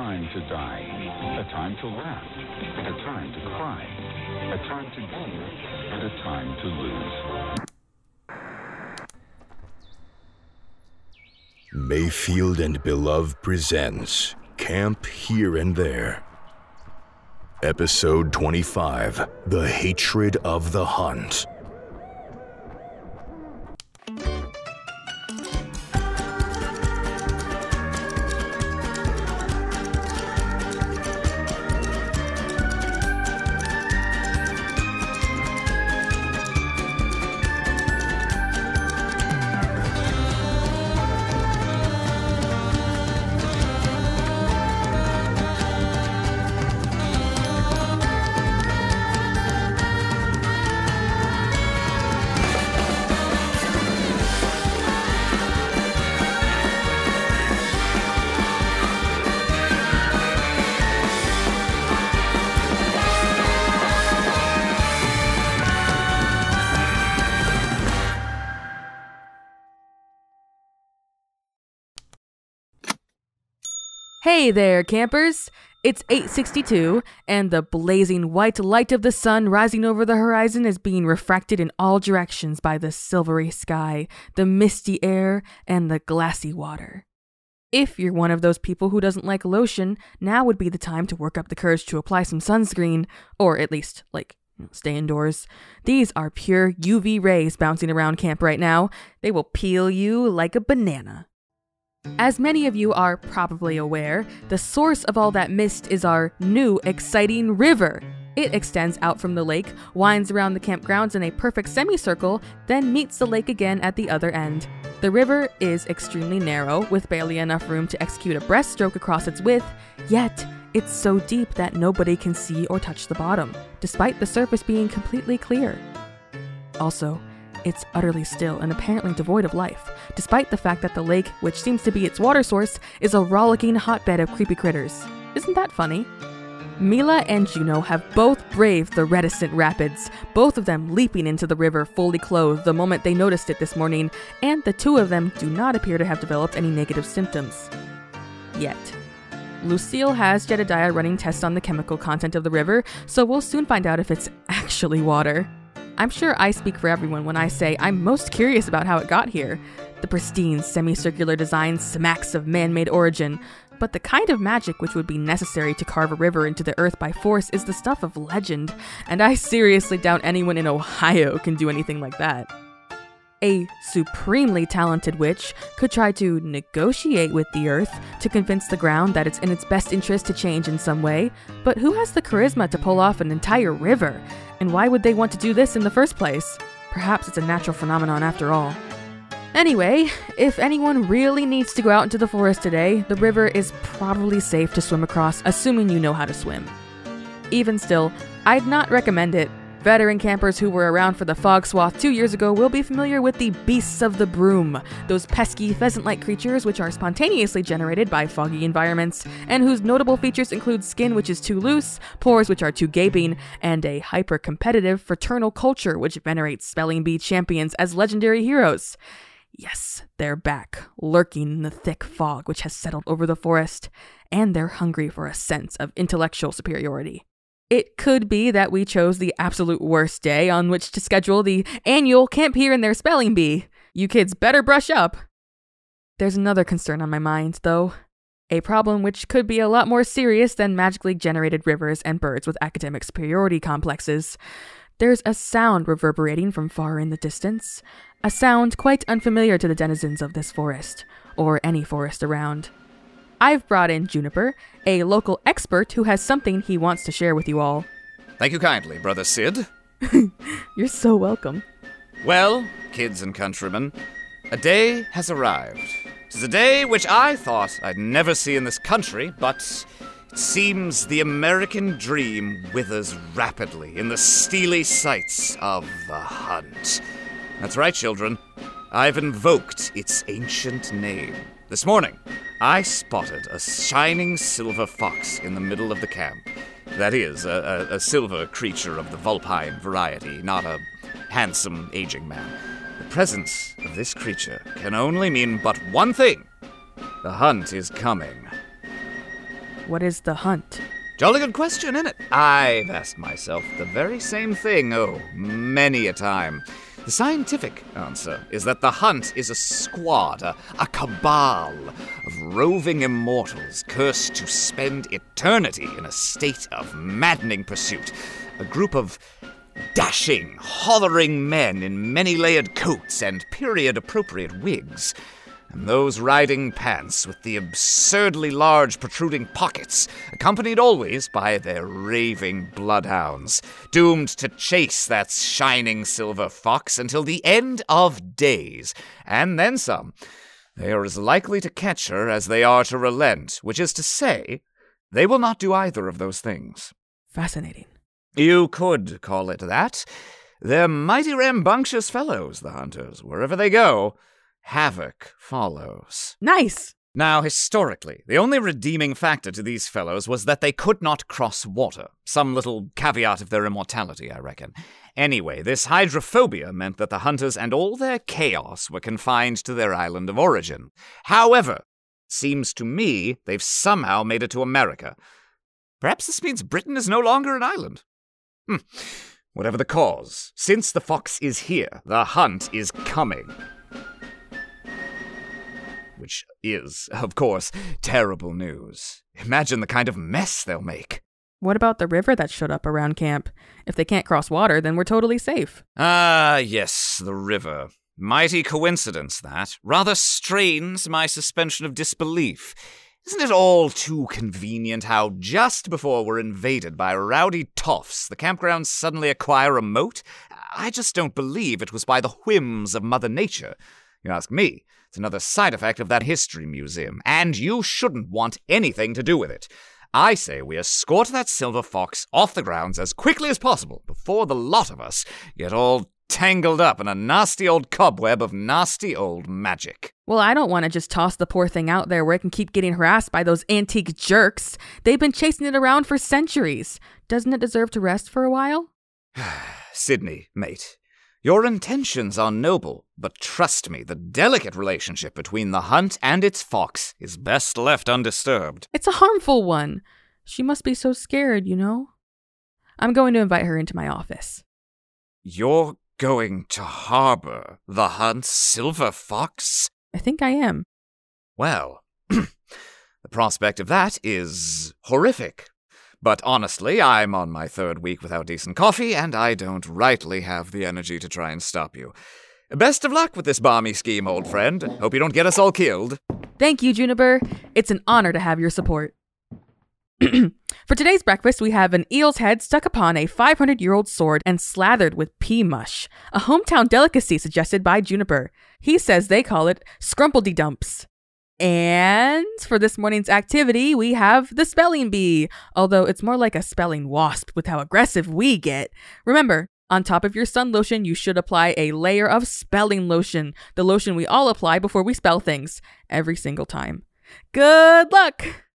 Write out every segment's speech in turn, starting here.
time to die, a time to laugh, a time to cry, a time to gain, and a time to lose. Mayfield and Belove presents Camp Here and There. Episode 25 The Hatred of the Hunt. Hey there, campers! It's 862, and the blazing white light of the sun rising over the horizon is being refracted in all directions by the silvery sky, the misty air, and the glassy water. If you're one of those people who doesn't like lotion, now would be the time to work up the courage to apply some sunscreen, or at least, like, stay indoors. These are pure UV rays bouncing around camp right now. They will peel you like a banana. As many of you are probably aware, the source of all that mist is our new exciting river. It extends out from the lake, winds around the campgrounds in a perfect semicircle, then meets the lake again at the other end. The river is extremely narrow, with barely enough room to execute a breaststroke across its width, yet it's so deep that nobody can see or touch the bottom, despite the surface being completely clear. Also, it's utterly still and apparently devoid of life, despite the fact that the lake, which seems to be its water source, is a rollicking hotbed of creepy critters. Isn't that funny? Mila and Juno have both braved the reticent rapids, both of them leaping into the river fully clothed the moment they noticed it this morning, and the two of them do not appear to have developed any negative symptoms. Yet. Lucille has Jedediah running tests on the chemical content of the river, so we'll soon find out if it's actually water. I'm sure I speak for everyone when I say I'm most curious about how it got here. The pristine, semicircular design smacks of man made origin, but the kind of magic which would be necessary to carve a river into the earth by force is the stuff of legend, and I seriously doubt anyone in Ohio can do anything like that. A supremely talented witch could try to negotiate with the earth to convince the ground that it's in its best interest to change in some way, but who has the charisma to pull off an entire river? And why would they want to do this in the first place? Perhaps it's a natural phenomenon after all. Anyway, if anyone really needs to go out into the forest today, the river is probably safe to swim across, assuming you know how to swim. Even still, I'd not recommend it Veteran campers who were around for the fog swath two years ago will be familiar with the beasts of the broom, those pesky pheasant like creatures which are spontaneously generated by foggy environments, and whose notable features include skin which is too loose, pores which are too gaping, and a hyper competitive fraternal culture which venerates spelling bee champions as legendary heroes. Yes, they're back, lurking in the thick fog which has settled over the forest, and they're hungry for a sense of intellectual superiority. It could be that we chose the absolute worst day on which to schedule the annual Camp Here and There Spelling Bee. You kids better brush up. There's another concern on my mind, though. A problem which could be a lot more serious than magically generated rivers and birds with academic superiority complexes. There's a sound reverberating from far in the distance, a sound quite unfamiliar to the denizens of this forest, or any forest around. I've brought in Juniper, a local expert who has something he wants to share with you all. Thank you kindly, Brother Sid. You're so welcome. Well, kids and countrymen, a day has arrived. Tis a day which I thought I'd never see in this country, but it seems the American dream withers rapidly in the steely sights of the hunt. That's right, children. I've invoked its ancient name. This morning, I spotted a shining silver fox in the middle of the camp. That is, a, a, a silver creature of the vulpine variety, not a handsome aging man. The presence of this creature can only mean but one thing the hunt is coming. What is the hunt? Jolly good question, innit? I've asked myself the very same thing, oh, many a time. The scientific answer is that the hunt is a squad, a, a cabal of roving immortals cursed to spend eternity in a state of maddening pursuit. A group of dashing, hollering men in many layered coats and period appropriate wigs and those riding pants with the absurdly large protruding pockets, accompanied always by their raving bloodhounds, doomed to chase that shining silver fox until the end of days, and then some. They are as likely to catch her as they are to relent, which is to say, they will not do either of those things. Fascinating. You could call it that. They're mighty rambunctious fellows, the hunters, wherever they go havoc follows. Nice. Now, historically, the only redeeming factor to these fellows was that they could not cross water. Some little caveat of their immortality, I reckon. Anyway, this hydrophobia meant that the hunters and all their chaos were confined to their island of origin. However, seems to me they've somehow made it to America. Perhaps this means Britain is no longer an island. Hmm. Whatever the cause, since the fox is here, the hunt is coming which is, of course, terrible news. Imagine the kind of mess they'll make. What about the river that showed up around camp? If they can't cross water, then we're totally safe. Ah, yes, the river. Mighty coincidence, that. Rather strains my suspension of disbelief. Isn't it all too convenient how just before we're invaded by rowdy toffs, the campgrounds suddenly acquire a moat? I just don't believe it was by the whims of Mother Nature. You ask me, it's another side effect of that history museum, and you shouldn't want anything to do with it. I say we escort that silver fox off the grounds as quickly as possible before the lot of us get all tangled up in a nasty old cobweb of nasty old magic. Well, I don't want to just toss the poor thing out there where it can keep getting harassed by those antique jerks. They've been chasing it around for centuries. Doesn't it deserve to rest for a while? Sydney, mate, your intentions are noble, but trust me, the delicate relationship between the hunt and its fox is best left undisturbed. It's a harmful one. She must be so scared, you know? I'm going to invite her into my office. You're going to harbor the hunt's silver fox? I think I am. Well, the prospect of that is horrific. But honestly, I'm on my third week without decent coffee, and I don't rightly have the energy to try and stop you. Best of luck with this balmy scheme, old friend. Hope you don't get us all killed. Thank you, Juniper. It's an honor to have your support. For today's breakfast, we have an eel's head stuck upon a 500 year old sword and slathered with pea mush, a hometown delicacy suggested by Juniper. He says they call it scrumpledy dumps. And for this morning's activity, we have the spelling bee, although it's more like a spelling wasp with how aggressive we get. Remember, on top of your sun lotion, you should apply a layer of spelling lotion, the lotion we all apply before we spell things, every single time. Good luck!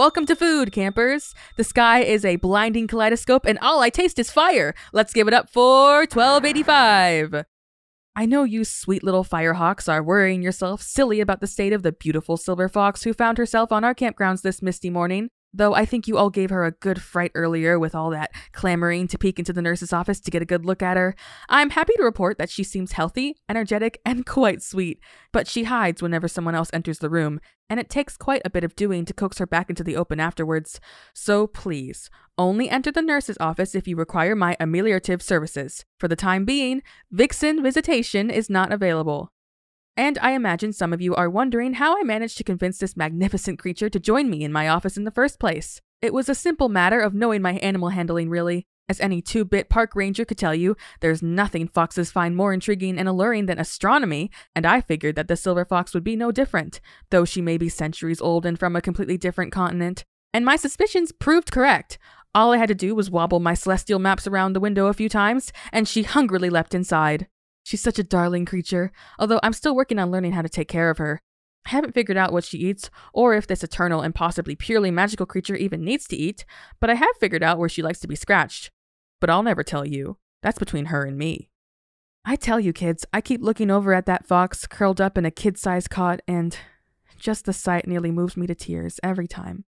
Welcome to food, campers. The sky is a blinding kaleidoscope, and all I taste is fire. Let's give it up for 1285. I know you sweet little firehawks are worrying yourself silly about the state of the beautiful silver fox who found herself on our campgrounds this misty morning. Though I think you all gave her a good fright earlier with all that clamoring to peek into the nurse's office to get a good look at her. I'm happy to report that she seems healthy, energetic, and quite sweet, but she hides whenever someone else enters the room, and it takes quite a bit of doing to coax her back into the open afterwards. So please, only enter the nurse's office if you require my ameliorative services. For the time being, Vixen visitation is not available. And I imagine some of you are wondering how I managed to convince this magnificent creature to join me in my office in the first place. It was a simple matter of knowing my animal handling, really. As any two bit park ranger could tell you, there's nothing foxes find more intriguing and alluring than astronomy, and I figured that the silver fox would be no different, though she may be centuries old and from a completely different continent. And my suspicions proved correct. All I had to do was wobble my celestial maps around the window a few times, and she hungrily leapt inside. She's such a darling creature, although I'm still working on learning how to take care of her. I haven't figured out what she eats, or if this eternal and possibly purely magical creature even needs to eat, but I have figured out where she likes to be scratched. But I'll never tell you. That's between her and me. I tell you, kids, I keep looking over at that fox curled up in a kid sized cot, and just the sight nearly moves me to tears every time.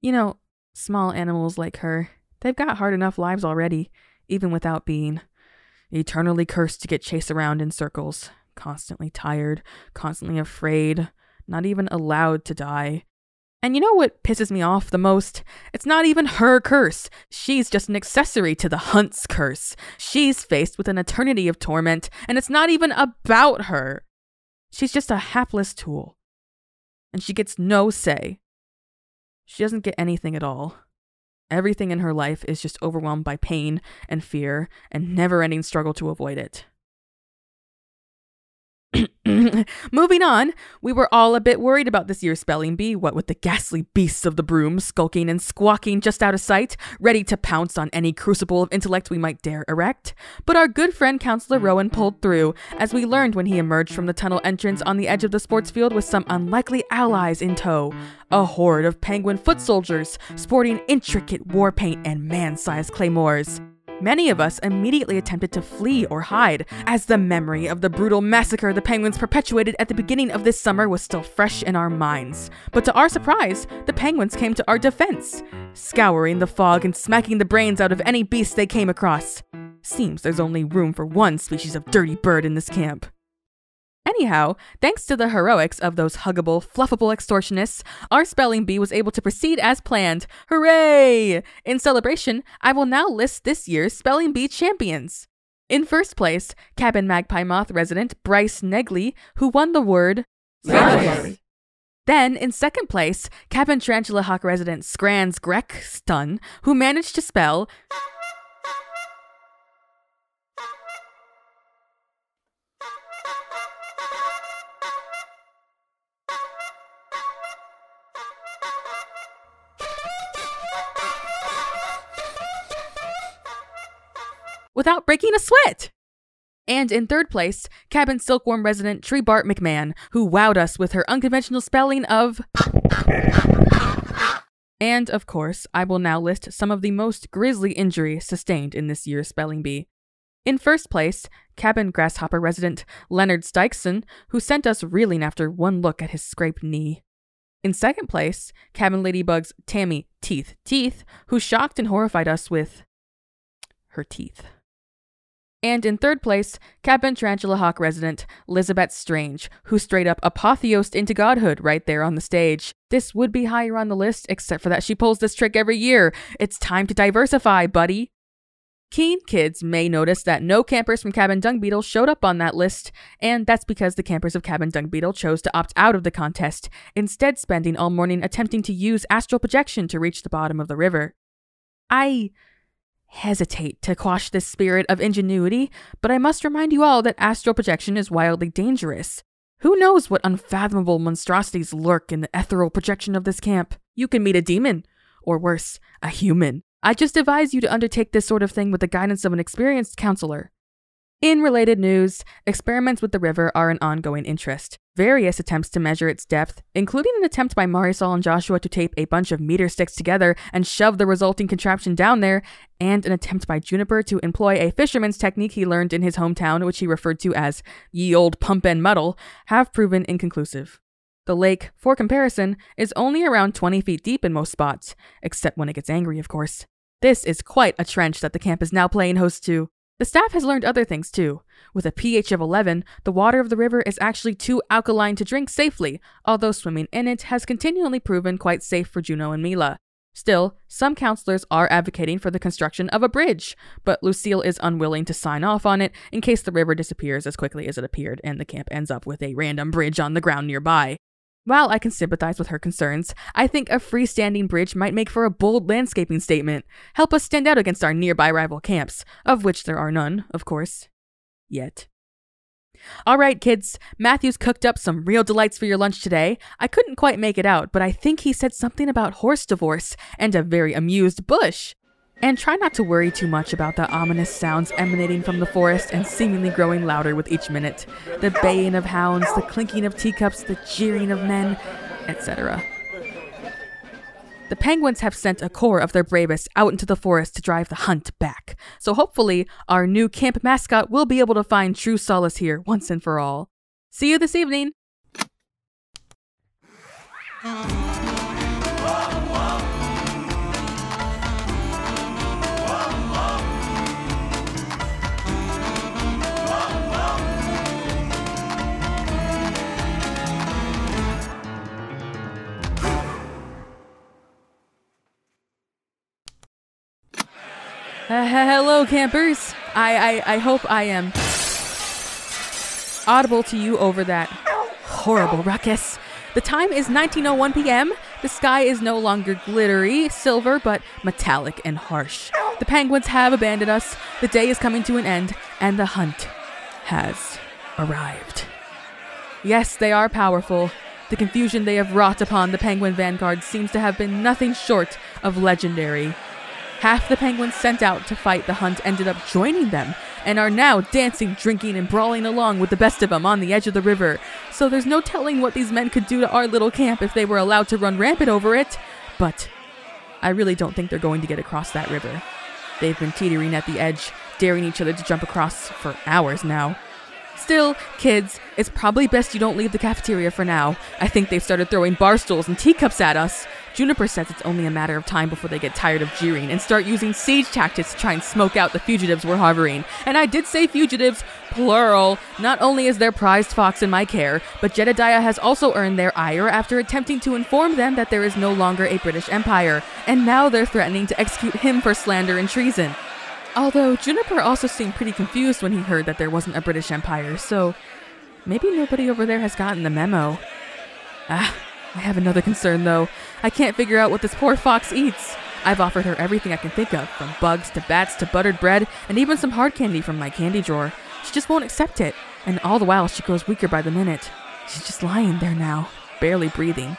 You know, small animals like her, they've got hard enough lives already, even without being eternally cursed to get chased around in circles, constantly tired, constantly afraid, not even allowed to die. And you know what pisses me off the most? It's not even her curse. She's just an accessory to the hunt's curse. She's faced with an eternity of torment, and it's not even about her. She's just a hapless tool. And she gets no say. She doesn't get anything at all. Everything in her life is just overwhelmed by pain and fear and never ending struggle to avoid it. Moving on, we were all a bit worried about this year's spelling bee, what with the ghastly beasts of the broom skulking and squawking just out of sight, ready to pounce on any crucible of intellect we might dare erect. But our good friend Counselor Rowan pulled through, as we learned when he emerged from the tunnel entrance on the edge of the sports field with some unlikely allies in tow. A horde of penguin foot soldiers, sporting intricate war paint and man sized claymores. Many of us immediately attempted to flee or hide, as the memory of the brutal massacre the penguins perpetuated at the beginning of this summer was still fresh in our minds. But to our surprise, the penguins came to our defense, scouring the fog and smacking the brains out of any beast they came across. Seems there's only room for one species of dirty bird in this camp. Anyhow, thanks to the heroics of those huggable, fluffable extortionists, our spelling bee was able to proceed as planned. Hooray! In celebration, I will now list this year's spelling bee champions. In first place, Cabin Magpie Moth resident Bryce Negley, who won the word then, in second place, Cabin Tarantula Hawk resident Scrans Grek Stun, who managed to spell without breaking a sweat. And in third place, Cabin Silkworm resident Tree Bart McMahon, who wowed us with her unconventional spelling of. And of course, I will now list some of the most grisly injuries sustained in this year's spelling bee. In first place, Cabin Grasshopper resident Leonard Stikeson, who sent us reeling after one look at his scraped knee. In second place, Cabin Ladybug's Tammy Teeth Teeth, who shocked and horrified us with her teeth. And in third place, Cabin Tarantula Hawk resident Elizabeth Strange, who straight up apotheosed into godhood right there on the stage. This would be higher on the list, except for that she pulls this trick every year. It's time to diversify, buddy. Keen kids may notice that no campers from Cabin Dung Beetle showed up on that list, and that's because the campers of Cabin Dung Beetle chose to opt out of the contest, instead spending all morning attempting to use astral projection to reach the bottom of the river. I hesitate to quash this spirit of ingenuity, but I must remind you all that astral projection is wildly dangerous. Who knows what unfathomable monstrosities lurk in the ethereal projection of this camp? You can meet a demon, or worse, a human. I just advise you to undertake this sort of thing with the guidance of an experienced counselor. In related news, experiments with the river are an ongoing interest. Various attempts to measure its depth, including an attempt by Marisol and Joshua to tape a bunch of meter sticks together and shove the resulting contraption down there, and an attempt by Juniper to employ a fisherman's technique he learned in his hometown, which he referred to as ye old pump and muddle, have proven inconclusive. The lake, for comparison, is only around 20 feet deep in most spots, except when it gets angry, of course. This is quite a trench that the camp is now playing host to. The staff has learned other things too. With a pH of 11, the water of the river is actually too alkaline to drink safely, although swimming in it has continually proven quite safe for Juno and Mila. Still, some counselors are advocating for the construction of a bridge, but Lucille is unwilling to sign off on it in case the river disappears as quickly as it appeared and the camp ends up with a random bridge on the ground nearby. While I can sympathize with her concerns, I think a freestanding bridge might make for a bold landscaping statement, help us stand out against our nearby rival camps, of which there are none, of course. Yet. All right, kids, Matthew's cooked up some real delights for your lunch today. I couldn't quite make it out, but I think he said something about horse divorce and a very amused bush. And try not to worry too much about the ominous sounds emanating from the forest and seemingly growing louder with each minute the baying of hounds, the clinking of teacups, the jeering of men, etc. The penguins have sent a corps of their bravest out into the forest to drive the hunt back. So hopefully, our new camp mascot will be able to find true solace here once and for all. See you this evening! Uh, hello, campers. I, I, I hope I am audible to you over that horrible ruckus. The time is 19:01 p.m. The sky is no longer glittery silver, but metallic and harsh. The penguins have abandoned us. The day is coming to an end, and the hunt has arrived. Yes, they are powerful. The confusion they have wrought upon the penguin vanguard seems to have been nothing short of legendary. Half the penguins sent out to fight the hunt ended up joining them and are now dancing, drinking, and brawling along with the best of them on the edge of the river. So there's no telling what these men could do to our little camp if they were allowed to run rampant over it. But I really don't think they're going to get across that river. They've been teetering at the edge, daring each other to jump across for hours now. Still, kids, it's probably best you don't leave the cafeteria for now. I think they've started throwing bar stools and teacups at us. Juniper says it's only a matter of time before they get tired of jeering and start using siege tactics to try and smoke out the fugitives we're harboring. And I did say fugitives, plural. Not only is their prized fox in my care, but Jedediah has also earned their ire after attempting to inform them that there is no longer a British Empire, and now they're threatening to execute him for slander and treason. Although Juniper also seemed pretty confused when he heard that there wasn't a British Empire, so maybe nobody over there has gotten the memo. Ah, I have another concern though. I can't figure out what this poor fox eats. I've offered her everything I can think of, from bugs to bats to buttered bread, and even some hard candy from my candy drawer. She just won't accept it, and all the while she grows weaker by the minute. She's just lying there now, barely breathing.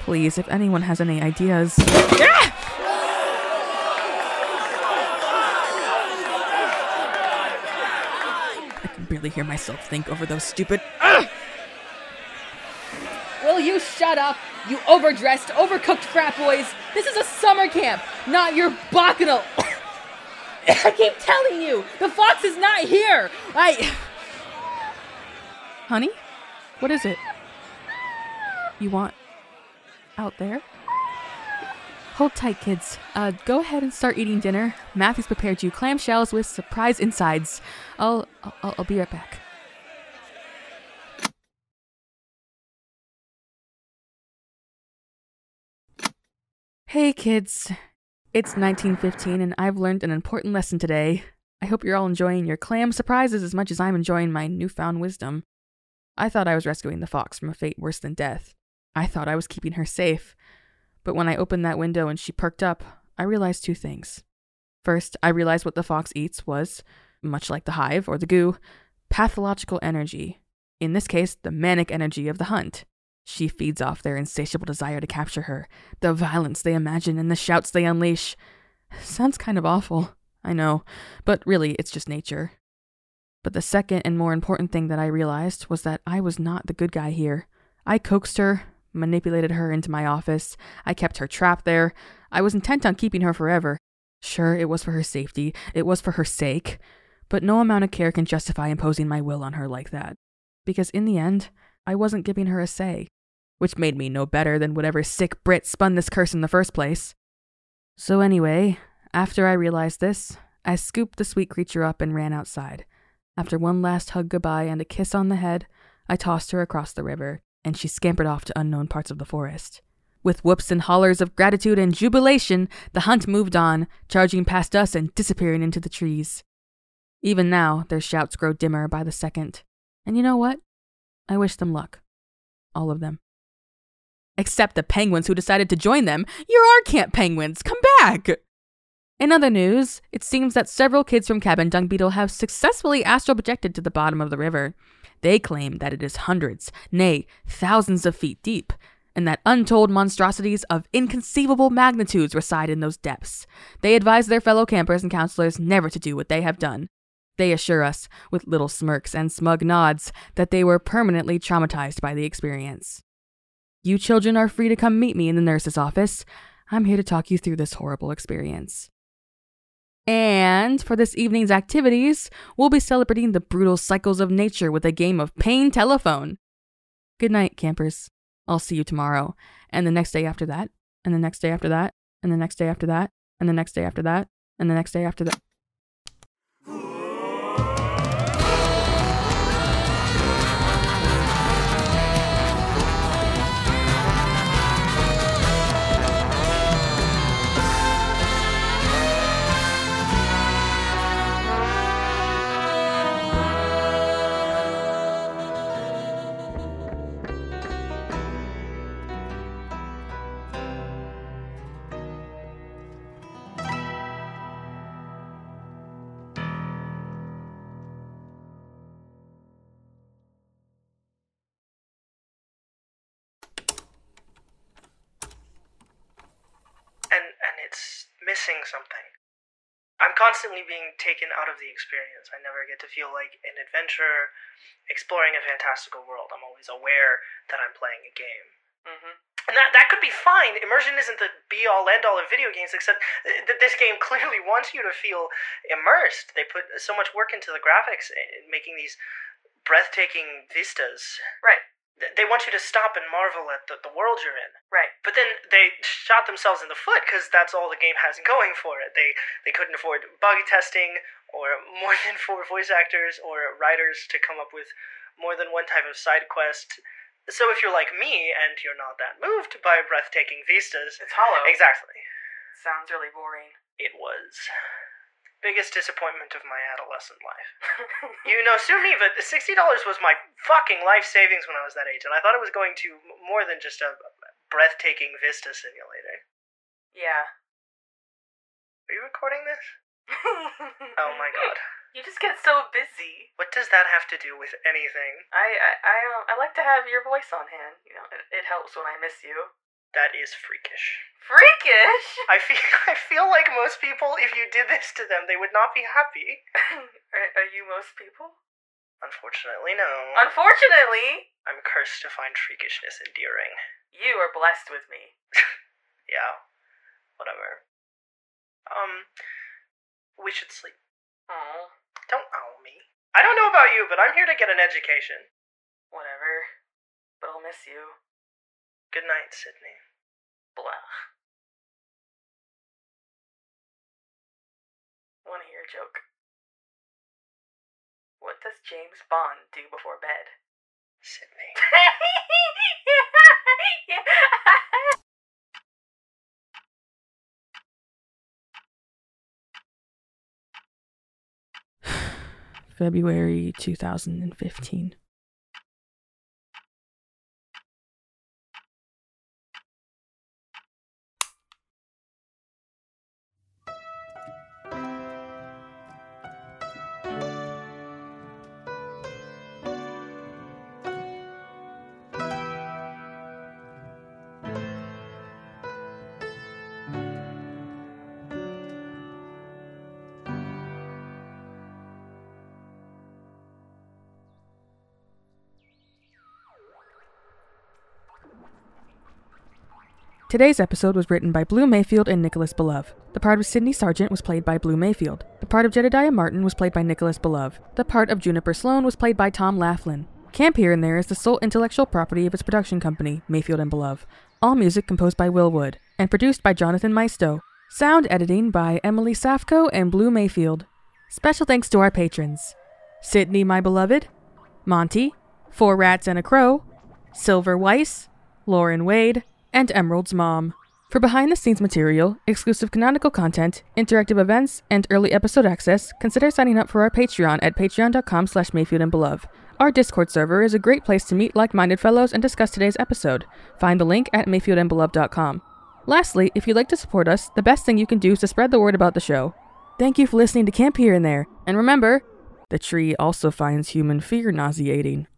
Please, if anyone has any ideas. Ah! I can barely hear myself think over those stupid. Ah! Will you shut up? You overdressed, overcooked frat boys. This is a summer camp, not your bacchanal. I keep telling you, the fox is not here. I. Honey? What is it? You want out there? Hold tight, kids. Uh, go ahead and start eating dinner. Matthew's prepared you clamshells with surprise insides. I'll, I'll, I'll be right back. Hey, kids. It's 1915, and I've learned an important lesson today. I hope you're all enjoying your clam surprises as much as I'm enjoying my newfound wisdom. I thought I was rescuing the fox from a fate worse than death. I thought I was keeping her safe. But when I opened that window and she perked up, I realized two things. First, I realized what the fox eats was, much like the hive or the goo, pathological energy. In this case, the manic energy of the hunt. She feeds off their insatiable desire to capture her, the violence they imagine, and the shouts they unleash. Sounds kind of awful, I know, but really, it's just nature. But the second and more important thing that I realized was that I was not the good guy here. I coaxed her, manipulated her into my office, I kept her trapped there. I was intent on keeping her forever. Sure, it was for her safety, it was for her sake, but no amount of care can justify imposing my will on her like that. Because in the end, I wasn't giving her a say which made me no better than whatever sick Brit spun this curse in the first place. So, anyway, after I realized this, I scooped the sweet creature up and ran outside. After one last hug goodbye and a kiss on the head, I tossed her across the river, and she scampered off to unknown parts of the forest. With whoops and hollers of gratitude and jubilation, the hunt moved on, charging past us and disappearing into the trees. Even now, their shouts grow dimmer by the second. And you know what? I wish them luck. All of them. Except the penguins who decided to join them. You're our camp penguins. Come back! In other news, it seems that several kids from Cabin Dung Beetle have successfully astral projected to the bottom of the river. They claim that it is hundreds, nay, thousands of feet deep. and that untold monstrosities of inconceivable magnitudes reside in those depths. They advise their fellow campers and counselors never to do what they have done. They assure us, with little smirks and smug nods, that they were permanently traumatized by the experience. You children are free to come meet me in the nurse's office. I'm here to talk you through this horrible experience. And for this evening's activities, we'll be celebrating the brutal cycles of nature with a game of pain telephone. Good night, campers. I'll see you tomorrow, and the next day after that, and the next day after that, and the next day after that, and the next day after that, and the next day after that. Missing something. I'm constantly being taken out of the experience. I never get to feel like an adventurer exploring a fantastical world. I'm always aware that I'm playing a game. Mm-hmm. And that, that could be fine. Immersion isn't the be all end all of video games, except that this game clearly wants you to feel immersed. They put so much work into the graphics, making these breathtaking vistas. Right. Th- They want you to stop and marvel at the, the world you're in. Right. But then they shot themselves in the foot because that's all the game has going for it. They they couldn't afford bug testing or more than four voice actors or writers to come up with more than one type of side quest. So if you're like me and you're not that moved by breathtaking vistas, It's hollow. exactly, Sounds really boring. it was biggest disappointment of my adolescent life. You know, sue me, but sixty dollars was my fucking life savings when I was that age, and I thought it was going to more than just a breathtaking vista simulator. yeah. Are you recording this? Oh my god. You just get so busy. What does that have to do with anything? I I I, um, I like to have your voice on hand. You know, it, it helps when I miss you. That is freakish. Freakish. I feel I feel like most people, if you did this to them, they would not be happy. are, are you most people? Unfortunately, no. Unfortunately, I'm cursed to find freakishness endearing. you are blessed with me. Yeah. Whatever. Um, we should sleep. Oh, Don't owl me. I don't know about you, but I'm here to get an education. whatever. But I'll miss you. Good night, Sydney. Blah. Want to hear a joke? What does James Bond do before bed? Sydney. February 2015. Today's episode was written by Blue Mayfield and Nicholas Belove. The part of Sidney Sargent was played by Blue Mayfield. The part of Jedediah Martin was played by Nicholas Belove. The part of Juniper Sloan was played by Tom Laughlin. Camp Here and There is the sole intellectual property of its production company, Mayfield and Belove. All music composed by Will Wood and produced by Jonathan Maisto. Sound editing by Emily Safko and Blue Mayfield. Special thanks to our patrons Sydney, my beloved, Monty, Four Rats and a Crow, Silver Weiss, Lauren Wade, and Emerald's mom. For behind the scenes material, exclusive canonical content, interactive events, and early episode access, consider signing up for our Patreon at patreon.com slash Mayfield and Belove. Our Discord server is a great place to meet like-minded fellows and discuss today's episode. Find the link at mayfieldandbelove.com. Lastly, if you'd like to support us, the best thing you can do is to spread the word about the show. Thank you for listening to Camp Here and There, and remember, the tree also finds human fear nauseating.